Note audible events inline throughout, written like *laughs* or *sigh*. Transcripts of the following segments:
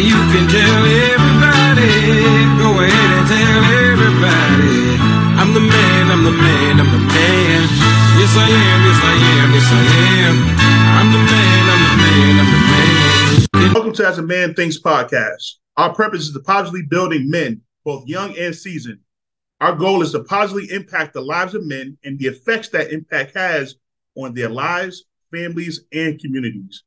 you can tell everybody. Go ahead and tell everybody. I'm the man, I'm the man, I'm the man. Yes, I am, yes, I am, yes, I am. I'm the man, I'm the man, I'm the man. Welcome to As a Man Thinks podcast. Our purpose is to positively building men, both young and seasoned. Our goal is to positively impact the lives of men and the effects that impact has on their lives, families, and communities.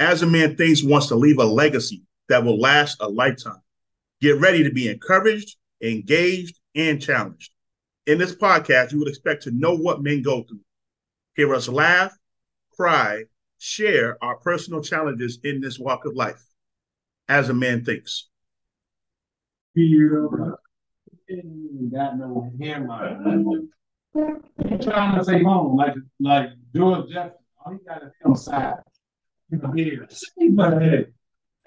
As a Man Thinks wants to leave a legacy that will last a lifetime. Get ready to be encouraged, engaged, and challenged. In this podcast, you would expect to know what men go through, hear us laugh, cry, share our personal challenges in this walk of life. As a Man Thinks. got no trying to say home like like George Jefferson. All he got is him side. Know, here.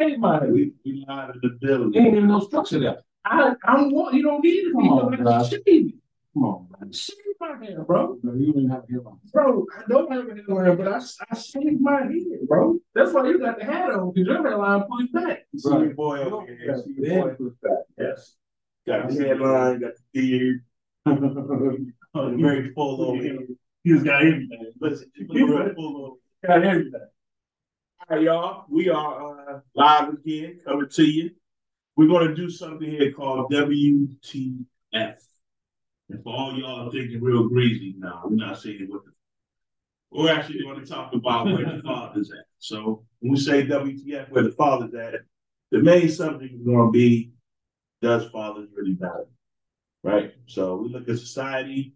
Say my head. Say my head. We we out of the building. Ain't even no structure there. I I don't want you don't need it. Come on, bro. Shave. Come on, man. Shave my hair, bro. No, you don't even have hair on. Bro, I don't have a hairline, but I, I shaved my head, bro. That's why you got the hat on, because your hairline pushed back. See your boy over here. See your boy. Yes. Got the headline, got the beard. Oh, *laughs* very full over here. He's got everything. Listen, he's very full over. Got everything. Right, y'all. We are uh, live again, coming to you. We're going to do something here called WTF. And for all y'all are thinking real greasy, no, we're not saying what the. We're actually going to talk about where the father's at. So when we say WTF, where the father's at, the main subject is going to be does fathers really matter? Right? So we look at society.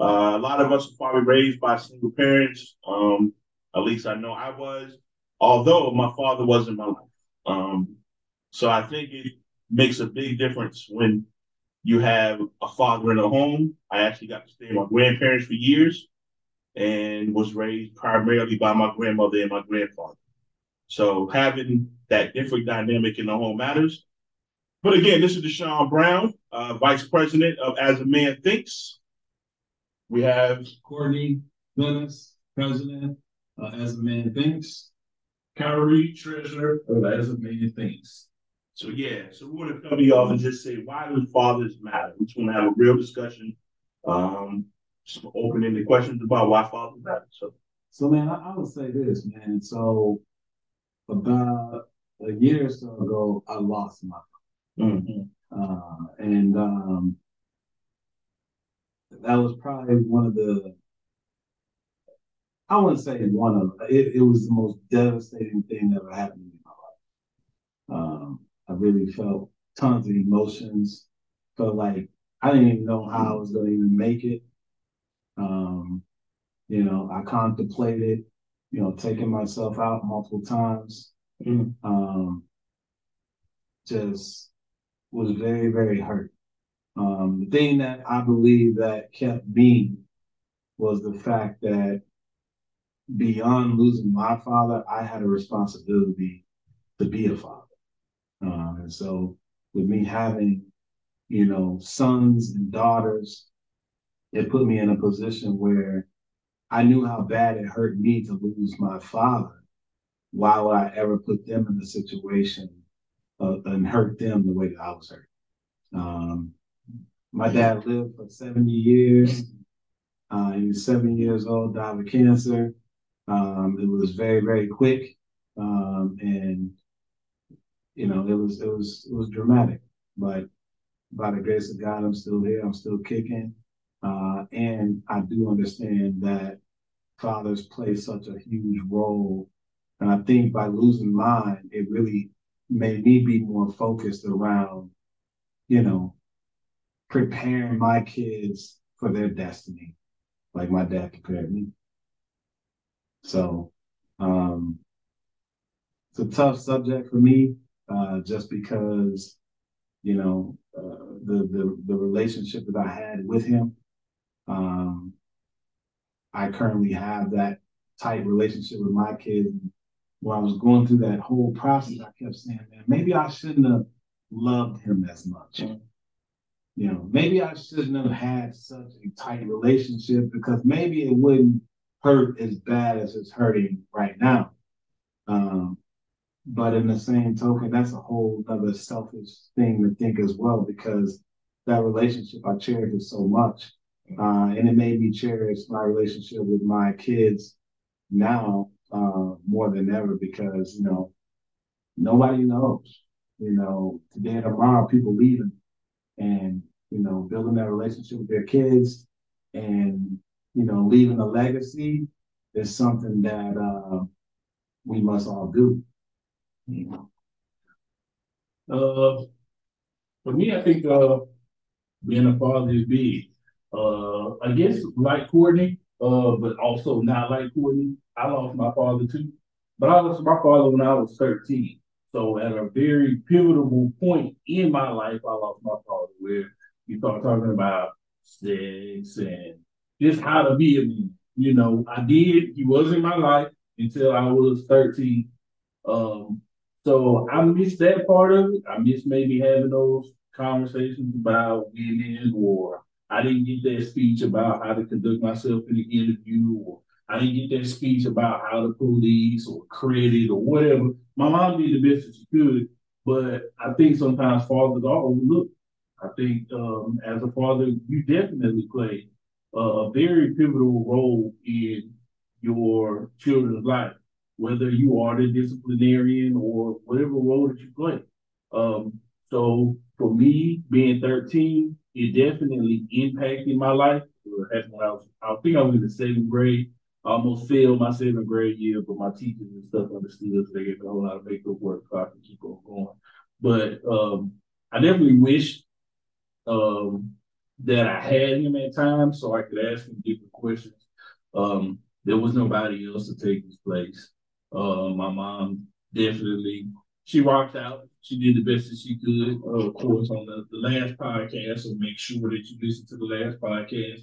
Uh, a lot of us are probably raised by single parents. Um, at least I know I was, although my father wasn't my life. Um, so I think it makes a big difference when you have a father in a home. I actually got to stay with my grandparents for years and was raised primarily by my grandmother and my grandfather. So having that different dynamic in the home matters. But again, this is Deshaun Brown, uh, Vice President of As a Man Thinks. We have Courtney Dennis, President, uh, as a man thinks. Kyrie, Treasurer As a Man Thinks. So yeah, so we want to come to y'all and just say, why do fathers matter? We just want to have a real discussion, um, some open-ended questions about why fathers matter. So, So man, I, I would say this, man. So about a year or so ago, I lost my mhm. uh, and um, that was probably one of the I wouldn't say one of it, it was the most devastating thing that ever happened to me in my life. Um, I really felt tons of emotions. Felt like I didn't even know how I was going to even make it. Um, you know, I contemplated, you know, taking myself out multiple times. Mhm. Um, just was very, very hurt. Um, the thing that I believe that kept me was the fact that beyond losing my father, I had a responsibility to be a father. Um, and so with me having, you know, sons and daughters, it put me in a position where I knew how bad it hurt me to lose my father. Why would I ever put them in the situation uh, and hurt them the way that I was hurt? Um, my dad lived for 70 years. Uh, he was 70 years old, died of cancer. Um, it was very, very quick. Um, and you know, it was it was it was dramatic. But by the grace of God, I'm still here, I'm still kicking. Uh, and I do understand that fathers play such a huge role. And I think by losing mine, it really made me be more focused around, you know, preparing my kids for their destiny, like my dad prepared me. So um, it's a tough subject for me, uh, just because you know uh, the the the relationship that I had with him. Um, I currently have that tight relationship with my kids. When I was going through that whole process, I kept saying, "Man, maybe I shouldn't have loved him as much." You know, maybe I shouldn't have had such a tight relationship because maybe it wouldn't hurt as bad as it's hurting right now. Um, but in the same token, that's a whole other selfish thing to think as well because that relationship I cherish so much. Uh, and it made me cherish my relationship with my kids now uh, more than ever because, you know, nobody knows. You know, today and tomorrow, people leaving and, you know, building that relationship with their kids and, you know, leaving a legacy is something that uh, we must all do. Uh, for me, I think uh, being a father is big. Uh, I guess like Courtney, uh, but also not like Courtney. I lost my father too, but I lost my father when I was 13. So at a very pivotal point in my life, I lost my father where you start talking about sex and just how to be a man. You know, I did, he was in my life until I was 13. Um, so I missed that part of it. I miss maybe having those conversations about women, or I didn't get that speech about how to conduct myself in an interview, or I didn't get that speech about how to police or credit or whatever. My mom did the best that she could, but I think sometimes fathers are overlooked. I think um, as a father, you definitely play a very pivotal role in your children's life whether you are the disciplinarian or whatever role that you play. Um, so for me, being 13, it definitely impacted my life. When I was, I think I was in the seventh grade. I almost failed my seventh grade year, but my teachers and stuff understood, so they gave me a whole lot of makeup work so I could keep on going. But um, I definitely wish um, that I had him at times so I could ask him different questions. Um, there was nobody else to take his place. Uh, my mom definitely she rocked out. She did the best that she could. Uh, of course, on the, the last podcast, so make sure that you listen to the last podcast.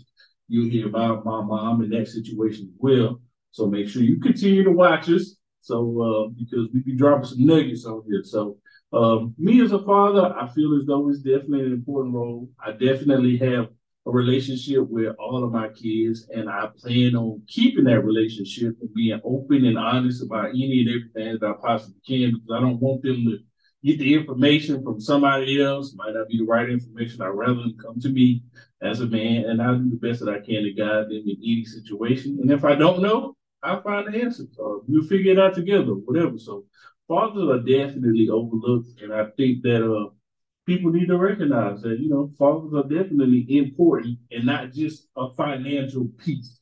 You'll hear about my mom in that situation as well. So make sure you continue to watch us. So uh, because we be dropping some nuggets on here. So um, me as a father, I feel as though it's definitely an important role. I definitely have a relationship with all of my kids, and I plan on keeping that relationship and being open and honest about any and everything that I possibly can because I don't want them to get the information from somebody else. Might not be the right information. I'd rather them come to me as a man, and I'll do the best that I can to guide them in any situation. And if I don't know, I'll find the answers. Or we'll figure it out together, whatever. So fathers are definitely overlooked, and I think that uh people need to recognize that, you know, fathers are definitely important and not just a financial piece.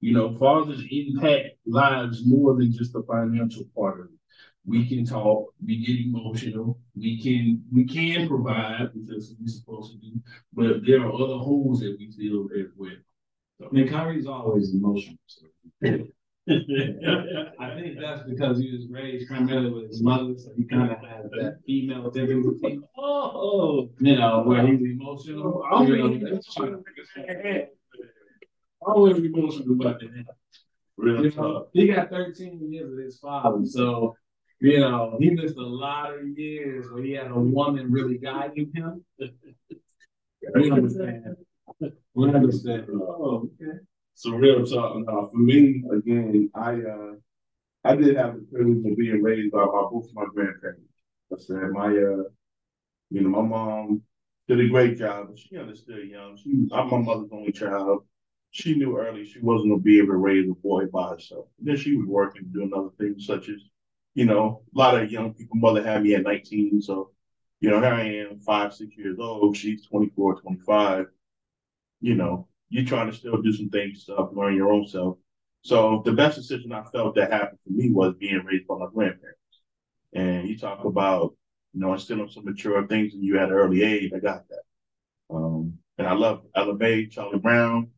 You know, fathers impact lives more than just the financial part of it. We can talk, we get emotional, we can we can provide, because we're supposed to do, but there are other holes that we fill as well. So. And Kyrie's always emotional. So. *laughs* *laughs* I think that's because he was raised primarily with his mother, so he kind of has that female tendency. Oh, you know, where he's emotional. Oh, I always emotional about that. Real you know, he got 13 years with his father, so you know he missed a lot of years where he had a woman really guiding him. *laughs* we understand. We understand. Oh, okay. So real talk now. For me, again, I uh I did have the privilege of being raised by, both my grandparents. I said my uh you know, my mom did a great job, she understood young. She was I'm my mother's only child. She knew early she wasn't gonna be able to raise a boy by herself. And then she was working, doing other things such as, you know, a lot of young people, mother had me at 19. So, you know, here I am, five, six years old. She's 24, 25. You know, you're trying to still do some things yourself, learn your own self. So the best decision I felt that happened for me was being raised by my grandparents. And you talk about, you know, instilling some mature things in you at an early age. I got that. Um, and I love Ella May, Charlie Brown.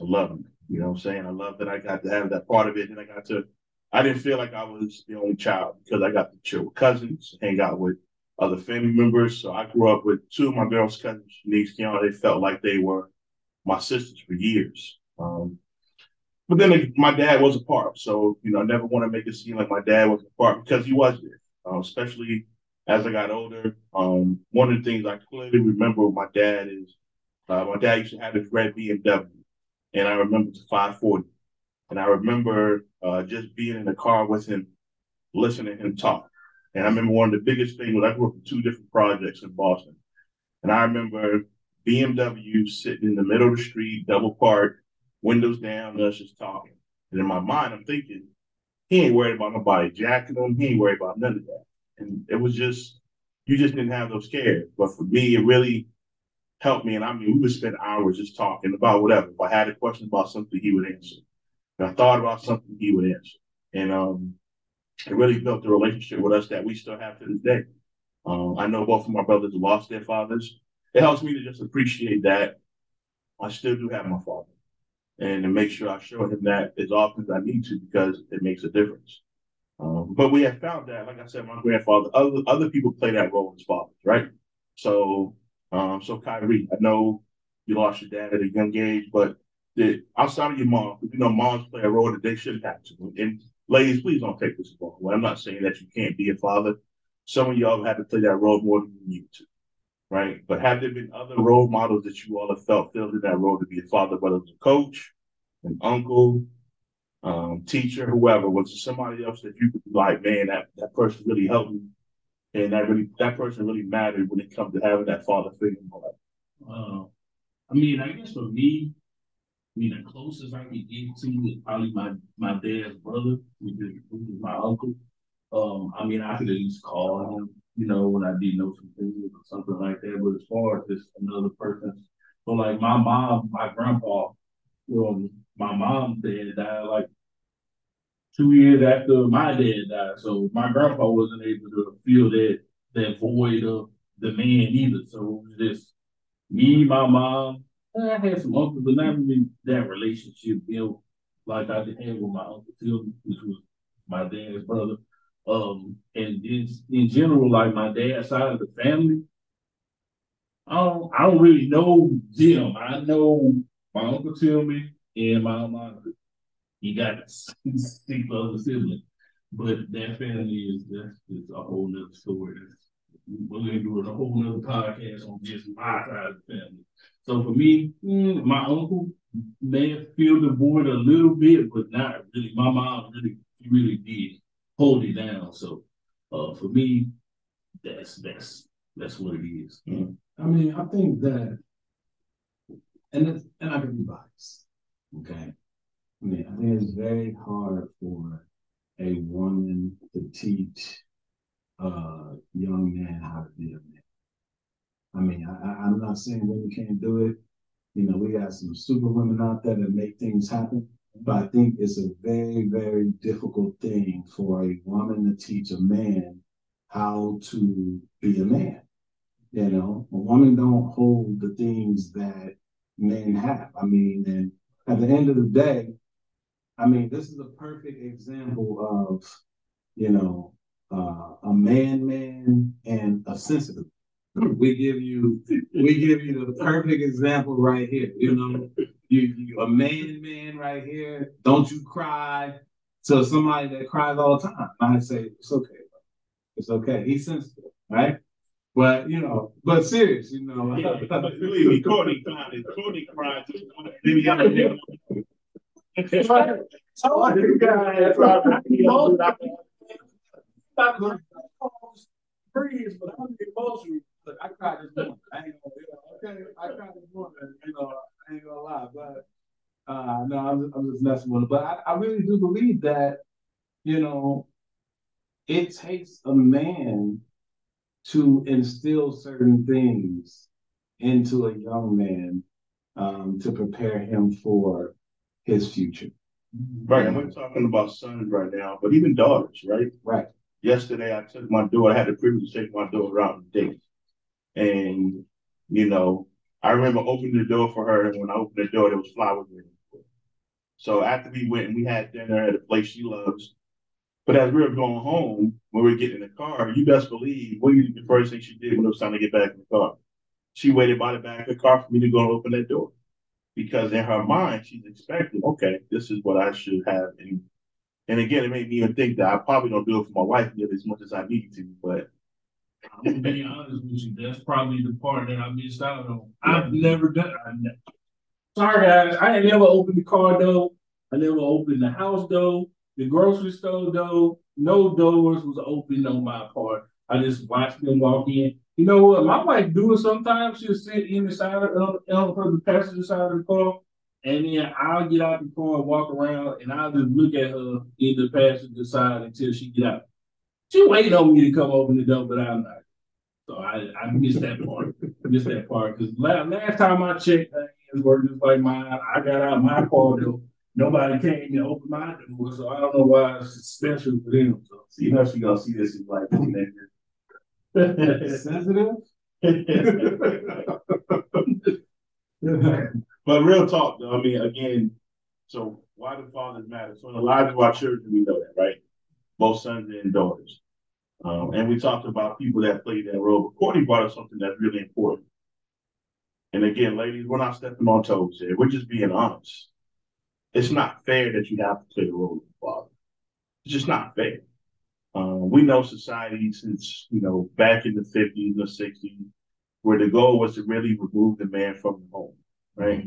I love them. You know what I'm saying? I love that I got to have that part of it. And I got to, I didn't feel like I was the only child because I got to chill with cousins, hang out with other family members. So I grew up with two of my girls' cousins, Shanice, Keon. They felt like they were my sisters for years. Um, but then my dad was a part, so you know, I never want to make it seem like my dad was a part because he was there. Uh, especially as I got older, um, one of the things I clearly remember with my dad is uh, my dad used to have this red BMW, and I remember it's 540, and I remember uh, just being in the car with him, listening to him talk. And I remember one of the biggest things was I grew up in two different projects in Boston. And I remember BMW sitting in the middle of the street, double parked, windows down, us just talking. And in my mind, I'm thinking, he ain't worried about nobody jacking him. He ain't worried about none of that. And it was just, you just didn't have those cares. But for me, it really helped me. And I mean, we would spend hours just talking about whatever. If I had a question about something, he would answer. If I thought about something, he would answer. And um, it really built a relationship with us that we still have to this day. Um, I know both of my brothers lost their fathers. It helps me to just appreciate that I still do have my father and to make sure I show him that as often as I need to because it makes a difference. Um, but we have found that, like I said, my grandfather, other other people play that role as fathers, right? So, um, so Kyrie, I know you lost your dad at a young age, but the, outside of your mom, you know, moms play a role that they shouldn't have to. And ladies, please don't take this wrong. Well, I'm not saying that you can't be a father. Some of y'all have to play that role more than you need to, right? But have there been other role models that you all have felt filled in that role to be a father, whether it's a coach, an uncle, um, teacher, whoever, was there somebody else that you could be like, man, that, that person really helped me. And that really that person really mattered when it comes to having that father figure in my life. Uh, I mean, I guess for me, I mean, the closest I could get to is probably my my dad's brother, which is, which is my uncle. Um, I mean, I could at least call him, you know, when I did know some things or something like that. But as far as just another person, so like my mom, my grandpa, um, my mom's dad died like two years after my dad died. So my grandpa wasn't able to feel that that void of the man either. So it was just me, my mom. I had some uncles, but not really that relationship built like I did have with my uncle Tim, which was my dad's brother. Um, and in, in general, like my dad's side of the family, I don't, I don't really know them. I know my uncle Timmy and my mom. He got *laughs* six other siblings, but that family is that's just a whole nother story. We're gonna do a whole nother podcast on just my side of the family. So for me, mm, my uncle may have filled the void a little bit, but not really. My mom really, really did hold it down. So uh, for me, that's that's that's what it is. Mm-hmm. I mean, I think that, and it's, and I can be biased. Okay, I mean, I think it's very hard for a woman to teach a young man how to be a man. I mean, I, am not saying women can't do it. You know, we got some super women out there that make things happen. But I think it's a very, very difficult thing for a woman to teach a man how to be a man. You know, a woman don't hold the things that men have. I mean, and at the end of the day, I mean, this is a perfect example of, you know, uh, a man, man, and a sensitive. We give you, we give you the perfect example right here. You know, you, you a man, man, right here. Don't you cry to somebody that cries all the time. I say it's okay, bro. it's okay. He's sensitive, right? But you know, but serious, you know. Yeah, believe me, Courtney cried. Courtney cried. Maybe I'm there. So you guys, freeze, but I'm emotional. Look, I cried this morning. I ain't gonna, okay, I cried this morning. You know, I ain't gonna lie, but uh, no, I'm just, I'm just messing with it. But I, I really do believe that, you know, it takes a man to instill certain things into a young man um, to prepare him for his future. Right, and we're talking about sons right now, but even daughters, right? Right. Yesterday, I took my daughter. I had the privilege to take my daughter out on a date, and you know, I remember opening the door for her, and when I opened the door, there was flowers in it. So after we went and we had dinner at a place she loves, but as we were going home, when we were getting in the car, you best believe what the first thing she did when it was time to get back in the car. She waited by the back of the car for me to go and open that door. Because in her mind, she's expecting, okay, this is what I should have. And and again, it made me even think that I probably don't do it for my wife as much as I need to, but I'm be honest with you, that's probably the part that I missed out on. I've never done I Sorry guys, I ain't never opened the car door. I never opened the house door. The grocery store door. no doors was open on my part. I just watched them walk in. You know what? My wife do it sometimes. She'll sit in the side of on, on the passenger side of the car, and then I'll get out the car and walk around, and I'll just look at her in the passenger side until she get out. She waiting on me to come open the door, but I'm not. So I, I missed that part. I missed that part because last, last time I checked, her hands were just like mine. I got out my car though. Nobody came and opened my door, so I don't know why it's special for them. So So you know she gonna see this is like connected. Sensitive? *laughs* But real talk, though, I mean, again, so why do fathers matter? So in the lives of our children, we know that, right? Both sons and daughters. Um, and we talked about people that played that role. But Courtney brought up something that's really important. And again, ladies, we're not stepping on toes here. We're just being honest. It's not fair that you have to play the role of a father. It's just not fair. Um, we know society since, you know, back in the 50s and the 60s, where the goal was to really remove the man from the home, right?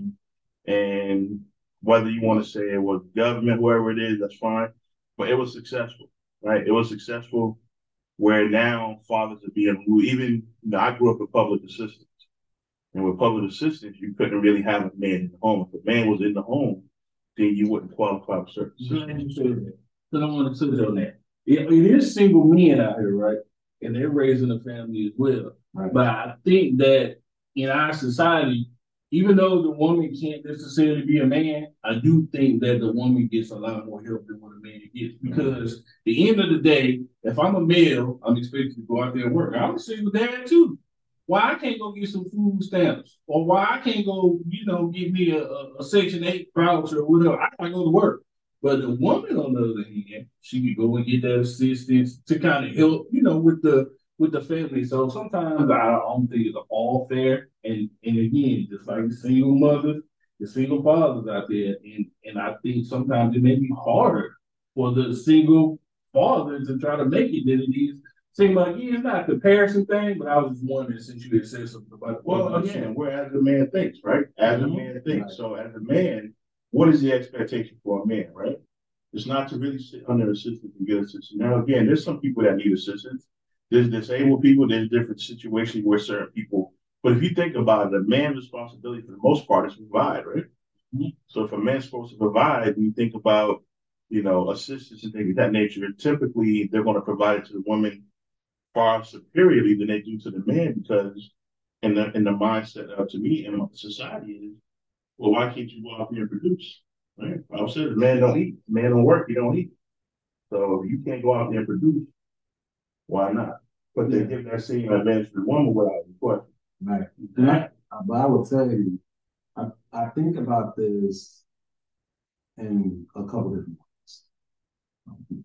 And whether you want to say it was government, whoever it is, that's fine. But it was successful, right? It was successful where now fathers are being removed. Even, you know, I grew up with public assistance. And with public assistance, you couldn't really have a man in the home. If a man was in the home, then you wouldn't qualify for certain. But I want to touch on that. It, it is single men out here, right? And they're raising a family as well. Right. But I think that in our society, even though the woman can't necessarily be a man, I do think that the woman gets a lot more help than what a man gets. Mm-hmm. Because the end of the day, if I'm a male, I'm expected to go out there and work. I'm a single dad too. Why I can't go get some food stamps? Or why I can't go, you know, get me a, a, a section eight voucher or whatever. I gotta go to work. But the woman, on the other hand, she could go and get that assistance to kind of help, you know, with the with the family. So sometimes I don't think it's all fair. And and again, just like the single mothers, the single fathers out there, and and I think sometimes it may be harder for the single father to try to make it than it is. Seem like yeah, it's not a comparison thing, but I was just wondering since you had said something about Well, again, we're as a man thinks, right? As a man mm-hmm. thinks. So as a man, what is the expectation for a man, right? It's not to really sit under assistance and get assistance. Now, again, there's some people that need assistance. There's disabled people, there's different situations where certain people, but if you think about it, a man's responsibility for the most part is to provide, right? Mm-hmm. So if a man's supposed to provide, you think about, you know, assistance and things of that nature, typically they're going to provide it to the woman far superiorly than they do to the man because in the in the mindset of to me in society is, well, why can't you go out there and produce? Right? I said the man don't eat, the man don't work, he don't eat. So you can't go out there and produce, why not? But they give that same advantage to the woman without any question. Right. I, but I will tell you, I, I think about this in a couple different ways.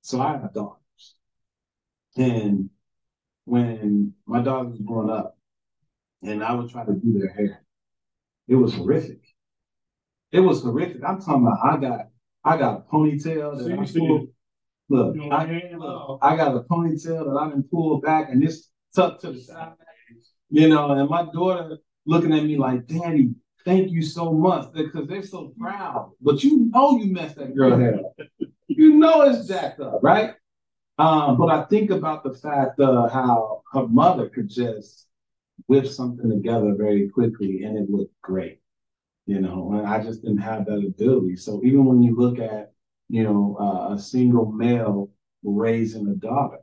So I have daughters. And when my daughter was growing up, and I would try to do their hair, it was horrific. It was horrific. I'm talking about I got I got a ponytail that I Seriously? Look, I, look, I got a ponytail that I can pull back and it's tucked to the side. You know, and my daughter looking at me like, Daddy, thank you so much. Because they're so proud. But you know you messed that girl hair up. You know it's jacked up, right? Um, but I think about the fact uh, how her mother could just whip something together very quickly and it looked great. You know, and I just didn't have that ability. So even when you look at, you know, uh, a single male raising a daughter,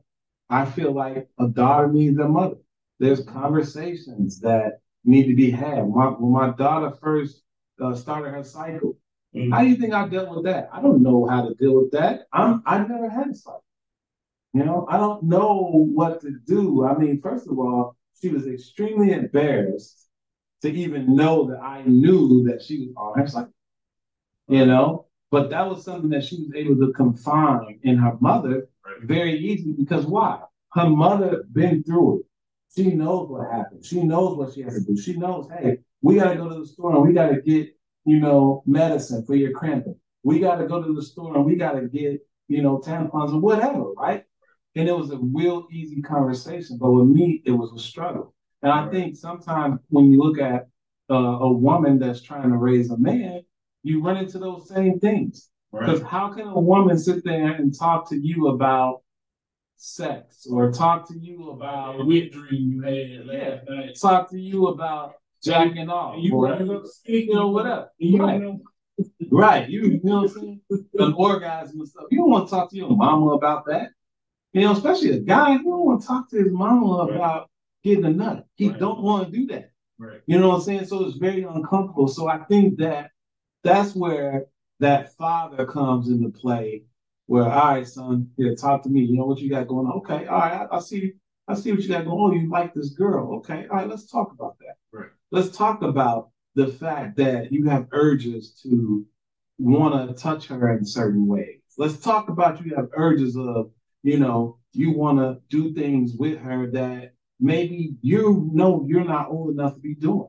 I feel like a daughter needs a mother. There's conversations that need to be had. My, when my daughter first uh, started her cycle, Mhm. how do you think I dealt with that? I don't know how to deal with that. I'm I never had a cycle. You know, I don't know what to do. I mean, first of all, she was extremely embarrassed to even know that I knew that she was on her cycle. You know, but that was something that she was able to confine in her mother very easily because why? Her mother been through it. She knows what happened. She knows what she has to do. She knows, hey, we gotta go to the store and we gotta get, you know, medicine for your cramping. We gotta go to the store and we gotta get, you know, tampons or whatever, right? And it was a real easy conversation. But with me, it was a struggle. And I Right. think sometimes when you look at uh, a woman that's trying to raise a man, you run into those same things. Because how can a woman sit there and talk to you about sex or talk to you About the wet dream you had Yeah. last night. talk to you about jacking off you or right. you know whatever. You Right. know, Right. You, you know what I'm saying? *laughs* An orgasm and stuff. You don't want to talk to your mama about that. You know, especially a guy, you don't want to talk to his mama Right. about getting a nut. He Right. don't want to do that. Right. You know what I'm saying? So it's very uncomfortable. So I think that that's where that father comes into play. Where, all right, son, here, talk to me. You know what you got going on? Okay, all right, I, I see, I see what you got going on. You like this girl? Okay, all right, let's talk about that. Right. Let's talk about the fact that you have urges to want to touch her in certain ways. Let's talk about you have urges of, you know, you want to do things with her that maybe you know you're not old enough to be doing.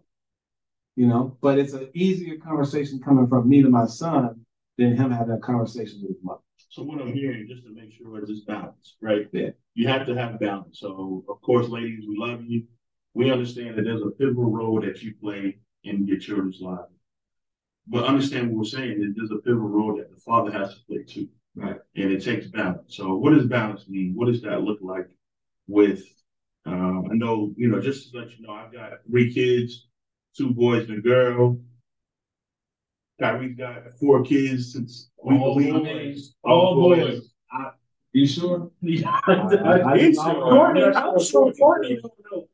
You know, but it's an easier conversation coming from me to my son than him having a conversation with his mother. So what I'm hearing, just to make sure it's just balance, right? Yeah. You have to have balance. So of course, ladies, we love you. We understand that there's a pivotal role that you play in your children's lives. But understand what we're saying is there's a pivotal role that the father has to play too. Right. And it takes balance. So what does balance mean? What does that look like with um, I know, you know, just to let you know, I've got three kids, two boys and a girl. Kyrie's got four kids since we All believe boys. All boys. You sure? Yeah. I- I He's just- sure. Courtney, I'm sure Courtney don't know.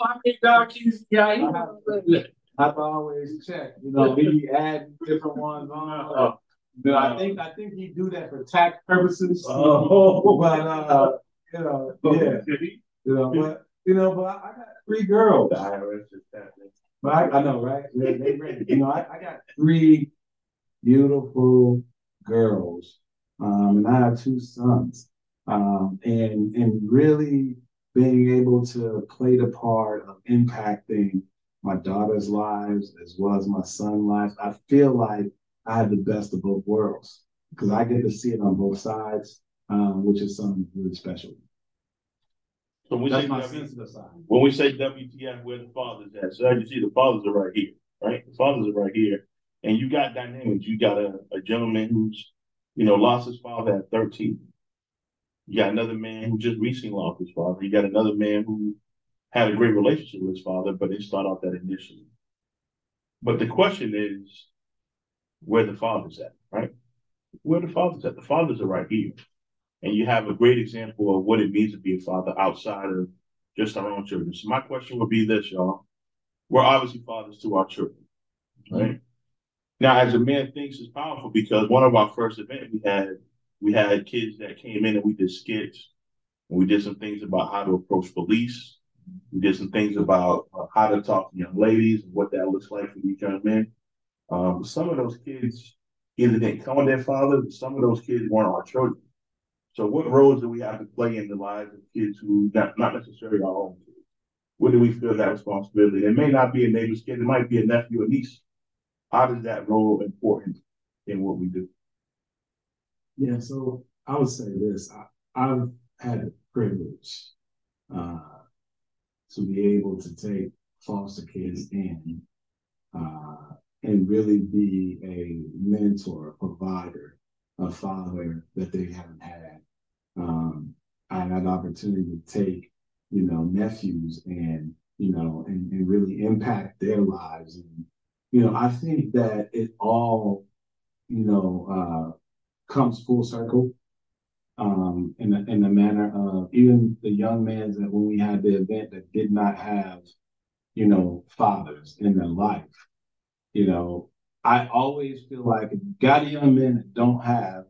I mean, dog, he's, yeah, he don't know. I've always checked. You know, he add different ones on. But I think I think he do that for tax purposes. *laughs* Oh. But uh, you know, yeah, you know, but you know, but I, I got three girls. The IRS is happening. But I, I know, right? They, they ready. You know, I, I got three beautiful girls, um, and I have two sons. Um, and and really being able to play the part of impacting my daughter's lives as well as my son's lives, I feel like I have the best of both worlds because I get to see it on both sides, um, which is something really special. So when we That's say my W- sensitive side. when we say WTF, where the fathers at? So as you see, the fathers are right here, right? The fathers are right here, and you got dynamics. You got a, a gentleman who's, you know, lost his father at thirteen. You got another man who just recently lost his father. You got another man who had a great relationship with his father, but didn't start off that initially. But the question is, where the father's at, right? Where the father's at? The fathers are right here. And you have a great example of what it means to be a father outside of just our own children. So my question would be this, y'all. We're obviously fathers to our children, right? Now, as a man thinks is powerful because one of our first events we had, we had kids that came in and we did skits. And we did some things about how to approach police. We did some things about uh, how to talk to young ladies and what that looks like for these young men. Um, some of those kids either didn't come with their father, some of those kids weren't our children. So what roles do we have to play in the lives of kids who not, not necessarily our own kids? Where do we feel that responsibility? It may not be a neighbor's kid, it might be a nephew or niece. How does that role important in what we do? Yeah, so I would say this. I, I've had the privilege uh, to be able to take foster kids in uh, and really be a mentor, a provider, a father that they haven't had. Um, I had the opportunity to take, you know, nephews and, you know, and, and really impact their lives. And, you know, I think that it all, you know, uh, comes full circle um, in the, in the manner of even the young men that when we had the event that did not have, you know, fathers in their life. You know, I always feel like if you got young man that don't have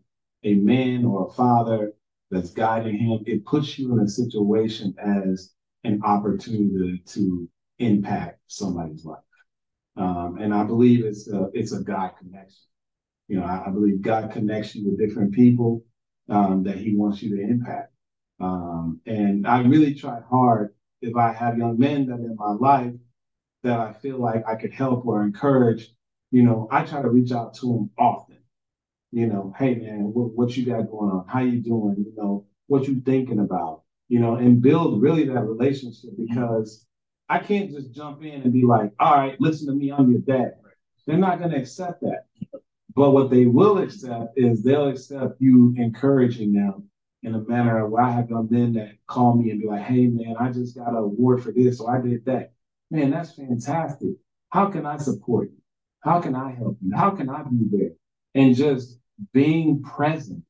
a man or a father that's guiding him, it puts you in a situation as an opportunity to impact somebody's life. Um, and I believe it's a, it's a God connection. You know, I, I believe God connects you with different people um, that He wants you to impact. Um, and I really try hard if I have young men that in my life that I feel like I could help or encourage, you know, I try to reach out to them often. You know, hey man, what, what you got going on? How you doing? You know, what you thinking about? You know, and build really that relationship mm-hmm. because I can't just jump in and be like, all right, listen to me, I'm your dad. They're not gonna accept that. But what they will accept is they'll accept you encouraging them in a manner where I have young men that call me and be like, hey man, I just got an award for this, or I did that. Man, that's fantastic. How can I support you? How can I help you? How can I be there? And just being present,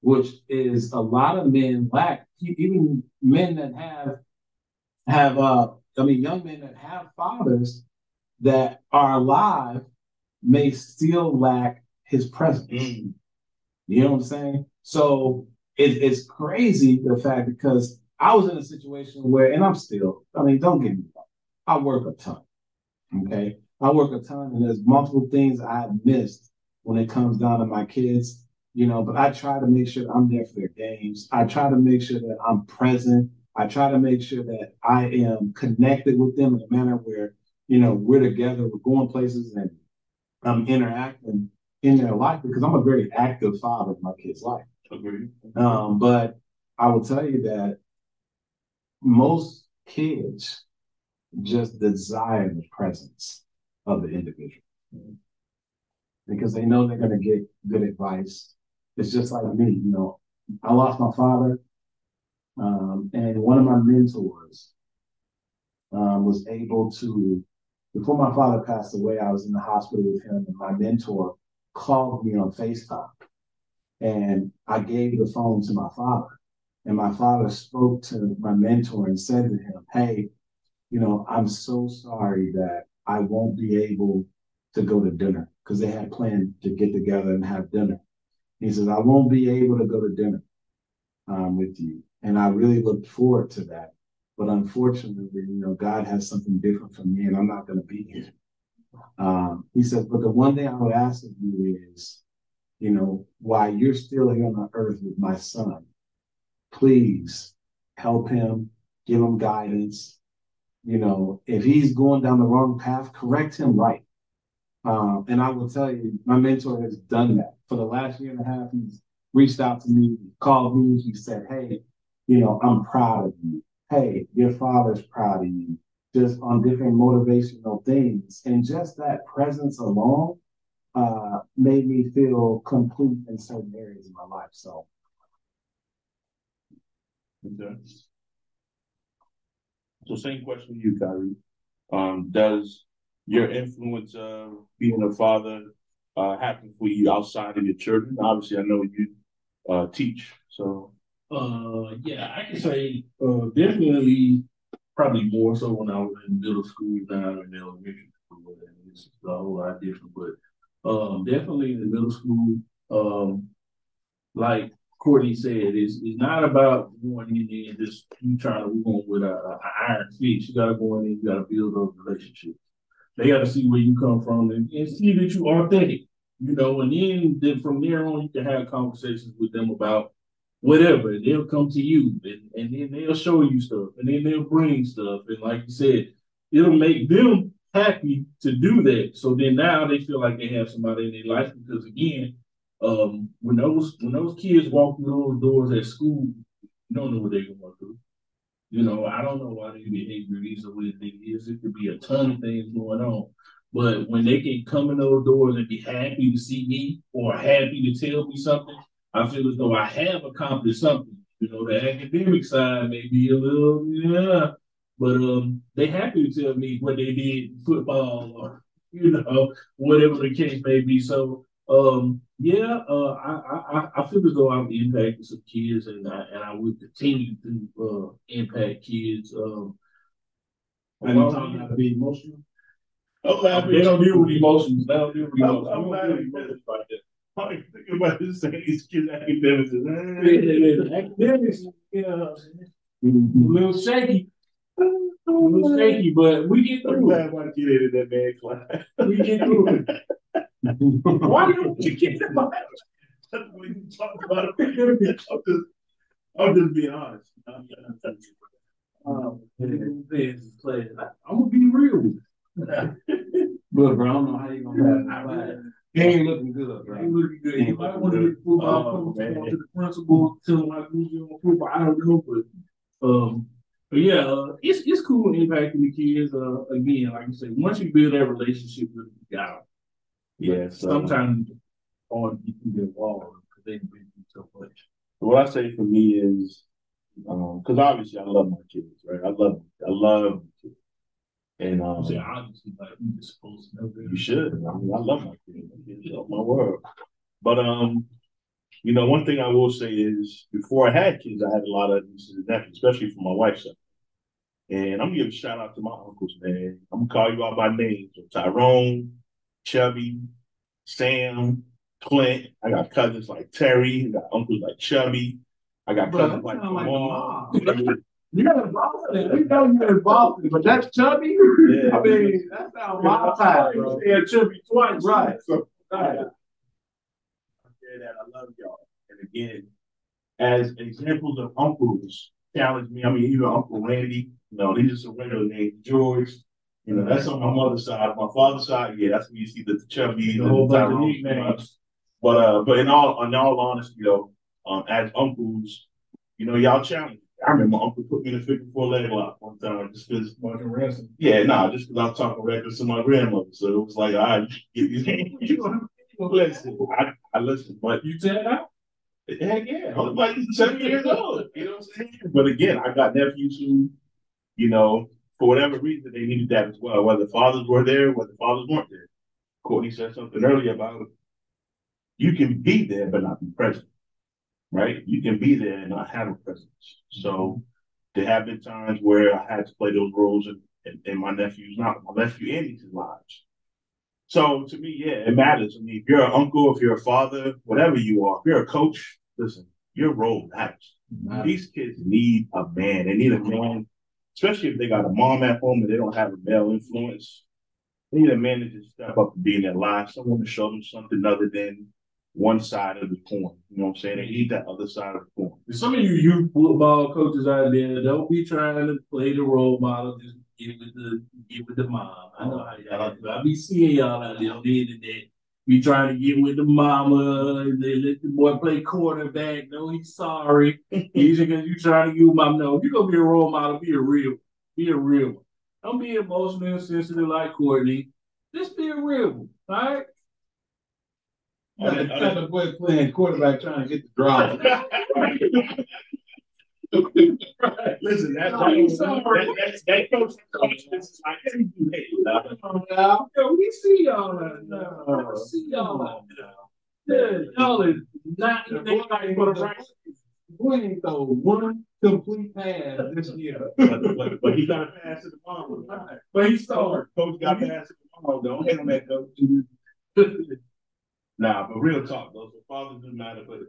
which is a lot of men lack, even men that have have uh I mean young men that have fathers that are alive may still lack his presence. Mm. You know what I'm saying? So it, it's crazy the fact because I was in a situation where, and I'm still, I mean, don't get me wrong, I work a ton. Okay. I work a ton and there's multiple things I've missed when it comes down to my kids, you know, but I try to make sure I'm there for their games. I try to make sure that I'm present. I try to make sure that I am connected with them in a manner where, you know, we're together, we're going places and I'm interacting in their life because I'm a very active father in my kid's life. Agreed. Um, but I will tell you that most kids just desire the presence of the individual because they know they're going to get good advice. It's just like me, you know. I lost my father, um, and one of my mentors um, was able to. Before my father passed away, I was in the hospital with him, and my mentor called me on FaceTime and I gave the phone to my father. And my father spoke to my mentor and said to him, Hey, you know, I'm so sorry that I won't be able to go to dinner because they had planned to get together and have dinner. He says, I won't be able to go to dinner um, with you. And I really looked forward to that. But unfortunately, you know, God has something different for me and I'm not going to be here. Um, he said, but the one thing I would ask of you is you know, while you're still here on earth with my son, please help him, give him guidance. You know, if he's going down the wrong path, correct him right. Um, and I will tell you, my mentor has done that for the last year and a half. He's reached out to me, called me. He said, Hey, you know, I'm proud of you. Hey, your father's proud of you. Just on different motivational things. And just that presence alone uh, made me feel complete in certain areas of my life. So. So same question to you, Kyrie. Um, does your influence of being a father uh, for you outside of your children? Obviously, I know you uh, teach, so. Uh, yeah, I can say uh, definitely, probably more so when I was in middle school now in elementary school, it's a whole lot different. But um, definitely in the middle school, um, like Courtney said, it's, it's not about going in there and just you trying to go with a, a iron fist. You got to go in there, you got to build those relationships. They got to see where you come from and, and see that you are authentic, you know, and then, then from there on, you can have conversations with them about whatever. They'll come to you and, and then they'll show you stuff and then they'll bring stuff. And like you said, it'll make them happy to do that. So then now they feel like they have somebody in their life because again, um, when those when those kids walk through those doors at school, you don't know what they're going to walk through. You know, I don't know why they behavior is the way they is. It could be a ton of things going on. But when they can come in those doors and be happy to see me or happy to tell me something, I feel as though I have accomplished something. You know, the academic side may be a little, yeah, but um, they happy to tell me what they did in football or *laughs* you know whatever the case may be. So um, yeah, uh, I, I I feel as though I'm impacting some kids, and I and I will continue to uh, impact kids. Um, and you talking about to be emotional. Oh, they don't deal with emotions. They don't deal with emotions. I'm, I'm emotions like that. I'm thinking about this saying *laughs* these kids academics. academics, yeah, mm-hmm. a little shaky. It was shaky, but we get through I'm glad get into that man class. We get through it. *laughs* Why don't you get in my That's you talk about it. I'm just, I'm just being honest. I'm, um, I'm gonna be real. but bro, I don't know how you gonna have it. He ain't looking good, bro. He ain't looking good. You might want to get football oh, coach to the principal, tell him I need you on football. I don't know, but um, but yeah, uh, it's it's cool impacting the kids. Uh, again, like I said, once you build that relationship with the guy, yeah. So, sometimes hard to get through their wall because they've been through so much. What I say for me is, because obviously I love my kids, right? I love, I love, kids. and um, obviously like just supposed to know You should. I mean, I love my kids. My kids are my world. But um, you know, one thing I will say is before I had kids, I had a lot of nieces and nephews, especially for my wife's side. And I'm gonna give a shout out to my uncles, man. I'm gonna call you out by name. So Tyrone, Chubby, Sam, Clint. I got cousins like Terry. I got uncles like Chubby. I got Bro, cousins like sound like Jamal. You're in Boston. We know you're in Boston, but that's chubby. *laughs* Yeah. I mean, that's sounds my type, bro. Yeah, Chubby twice. Right. So, Right. I that I love y'all. And again, as examples of uncles challenge me. I mean, even Uncle Randy, you know, he's just a regular name, George. You know, that's on my mother's side. My father's side, yeah, that's when you see the chubby, The whole bunch of nicknames. But uh, but in all in all honesty, though, um, as uncles, you know, y'all challenge. I remember my uncle put me in a figure four leg lock one time just because Martin Ransom. yeah, nah, just because I was talking reckless to my grandmother. So it was like, all right, you, *laughs* you, you, listen, I, I listen, but You tell that? heck yeah, I was like seven years old. You know what I'm saying? But again, I got nephews who, you know, for whatever reason, they needed that as well. Whether fathers were there, whether fathers weren't there. Courtney said something earlier about you can be there but not be present, right? You can be there and not have a presence. So there have been times where I had to play those roles in, in, in my nephew's, not my nephew and niece's lives. So to me, yeah, it matters. I mean, if you're an uncle, if you're a father, whatever you are, if you're a coach, listen, your role matters. These kids need a man. They need a man, especially if they got a mom at home and they don't have a male influence. They need a man to step up and be in their lives, someone to show them something other than one side of the coin. You know what I'm saying? They need that other side of the coin. Some of you youth football coaches out there, don't be trying to play the role model. Just get with the get with the mom. I know how y'all. do. I be seeing y'all out there on the internet. Be trying to get with the mama, and they let the boy play quarterback. No, he's sorry. *laughs* He's because you trying to get with mom. No, if you're gonna be a role model, be a real, be a real one. Don't be emotional and sensitive like Courtney. Just be a real one, all right? Got the type of boy playing quarterback trying to get the draw. *laughs* Listen, that, No, sorry. that, that, that coach, is like, hey, hate. Yo, we see y'all there. We see y'all. Yeah, y'all is not the for the right. Boy ain't throw one complete pass this year. But, but, but he got a pass to the mom. But he started. Coach got a pass to the mom. Don't hit him that coach. *laughs* Nah, but real talk, though. So fathers do matter, but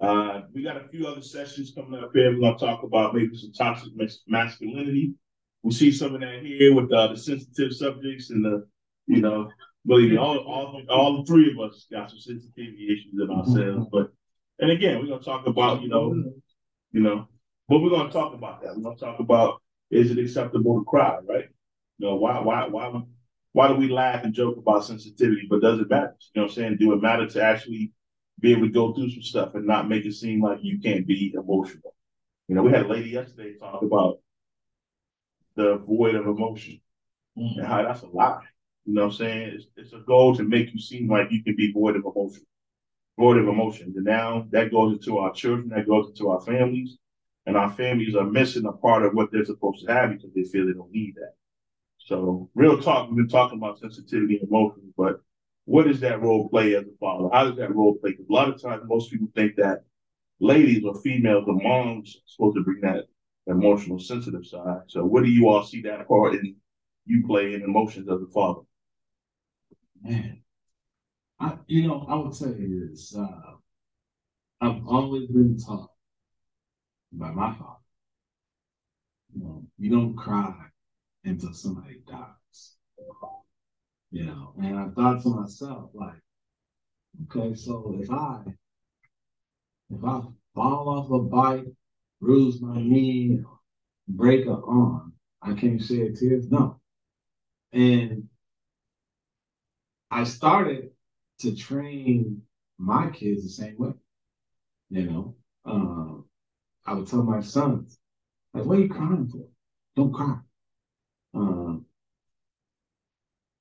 uh, we got a few other sessions coming up here. We're gonna talk about maybe some toxic masculinity. We see some of that here with uh, the sensitive subjects and the, you know, believe me, all all all three of us got some sensitivity issues in ourselves. But and again, we're gonna talk about, you know, you know, but we're gonna talk about that. We're gonna talk about is it acceptable to cry, right? You know, why why why why do we laugh and joke about sensitivity, but does it matter? You know what I'm saying? Do it matter to actually be able to go through some stuff and not make it seem like you can't be emotional? You know, we had a lady yesterday talk about the void of emotion mm. and how that's a lie. You know what I'm saying? It's, it's a goal to make you seem like you can be void of emotion, void of emotion. And now that goes into our children, that goes into our families, and our families are missing a part of what they're supposed to have because they feel they don't need that. So, real talk, we've been talking about sensitivity and emotions, but what does that role play as a father? How does that role play? Because a lot of times, most people think that ladies or females or moms are supposed to bring that emotional, sensitive side. So, what do you all see that part in you play in emotions as a father? Man, I you know I would tell you this. Uh, I've always been taught by my father. You know, you don't cry until somebody dies. You know, and I thought to myself, like, okay, so if I if I fall off a bike, bruise my knee, break an arm, I can't shed tears. No. And I started to train my kids the same way. You know, um, I would tell my sons, like, what are you crying for? Don't cry. Um,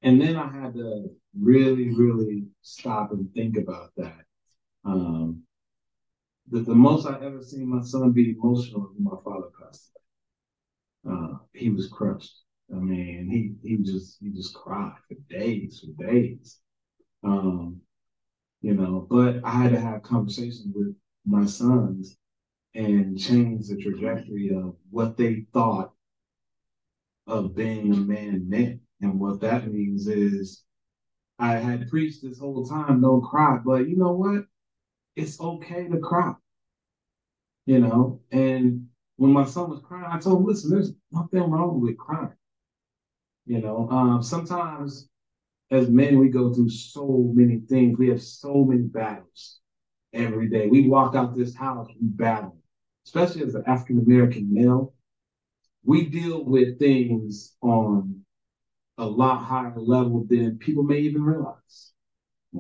And then I had to really, really stop and think about that. Um, the, the most I ever seen my son be emotional when my father passed away. Uh, he was crushed. I mean, he he just he just cried for days, for days. Um, you know, but I had to have conversations with my sons and change the trajectory of what they thought of being a man meant. And what that means is I had preached this whole time, don't cry, but you know what? It's okay to cry. You know, and when my son was crying, I told him, listen, there's nothing wrong with crying. You know, um, sometimes as men, we go through so many things. We have so many battles every day. We walk out this house, we battle, especially as an African American male. We deal with things on a lot higher level than people may even realize.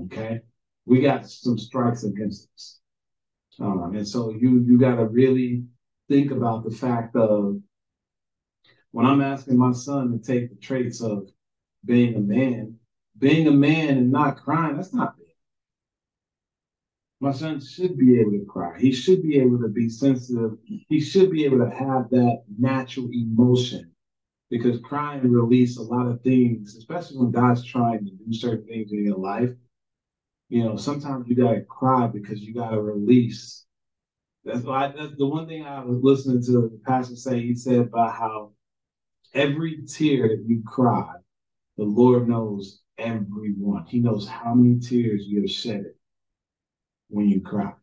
Okay, we got some strikes against us, um, and so you you got to really think about the fact of when I'm asking my son to take the traits of being a man, being a man and not crying, that's not bad. My son should be able to cry. He should be able to be sensitive. He should be able to have that natural emotion because crying release a lot of things, especially when God's trying to do certain things in your life. You know, sometimes you gotta cry because you gotta release. That's why that's the one thing I was listening to the pastor say. He said about how every tear that you cry, the Lord knows everyone. He knows how many tears you have shed when you cry.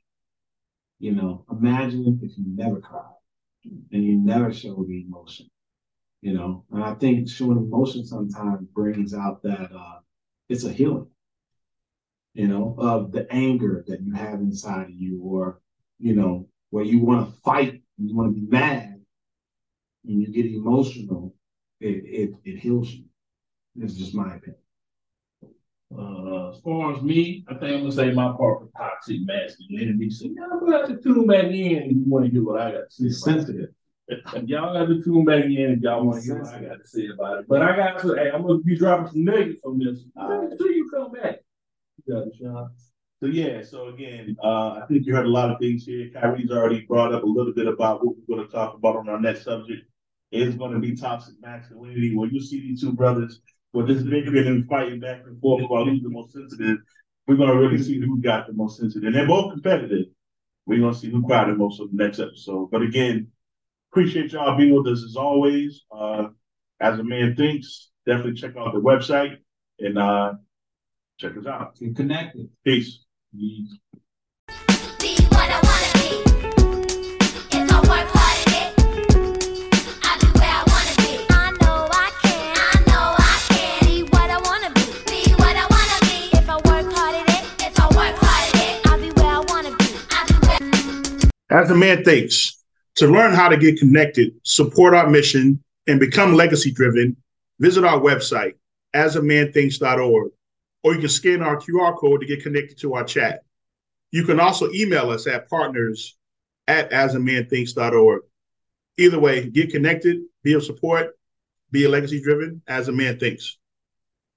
You know, imagine if you never cried and you never showed the emotion you know. And I think showing emotion sometimes brings out that uh, it's a healing, you know, of the anger that you have inside of you, or you know, where you want to fight, you want to be mad, and you get emotional. It it it heals you. It's just my opinion. Uh, as far as me, I think I'm gonna say my part for toxic masculinity. So yeah, I'm gonna have to tune back in if you want to hear what I got to say. It's sensitive y'all got to tune back in if y'all want to hear what I got to say about it. But I got to, hey, I'm going to be dropping some nuggets from this until you come back. You got it, So yeah, so again, uh, I think you heard a lot of things here. Kyrie's already brought up a little bit about what we're going to talk about on our next subject. It's going to be toxic masculinity. When you see these two brothers, with this bickering and fighting back and forth about who's the most sensitive, we're going to really see who got the most sensitive. And they're both competitive. We're going to see who cried the most on the next episode. But again, Appreciate y'all being with us as always. Uh, as a man thinks, definitely check out the website and uh, check us out. Get connected. Peace. Peace. As a man thinks, to learn how to get connected, support our mission, and become legacy driven, visit our website, asamanthinks.org, or you can scan our QR code to get connected to our chat. You can also email us at partners at asamanthinks.org. Either way, get connected, be of support, be a legacy driven as a man thinks.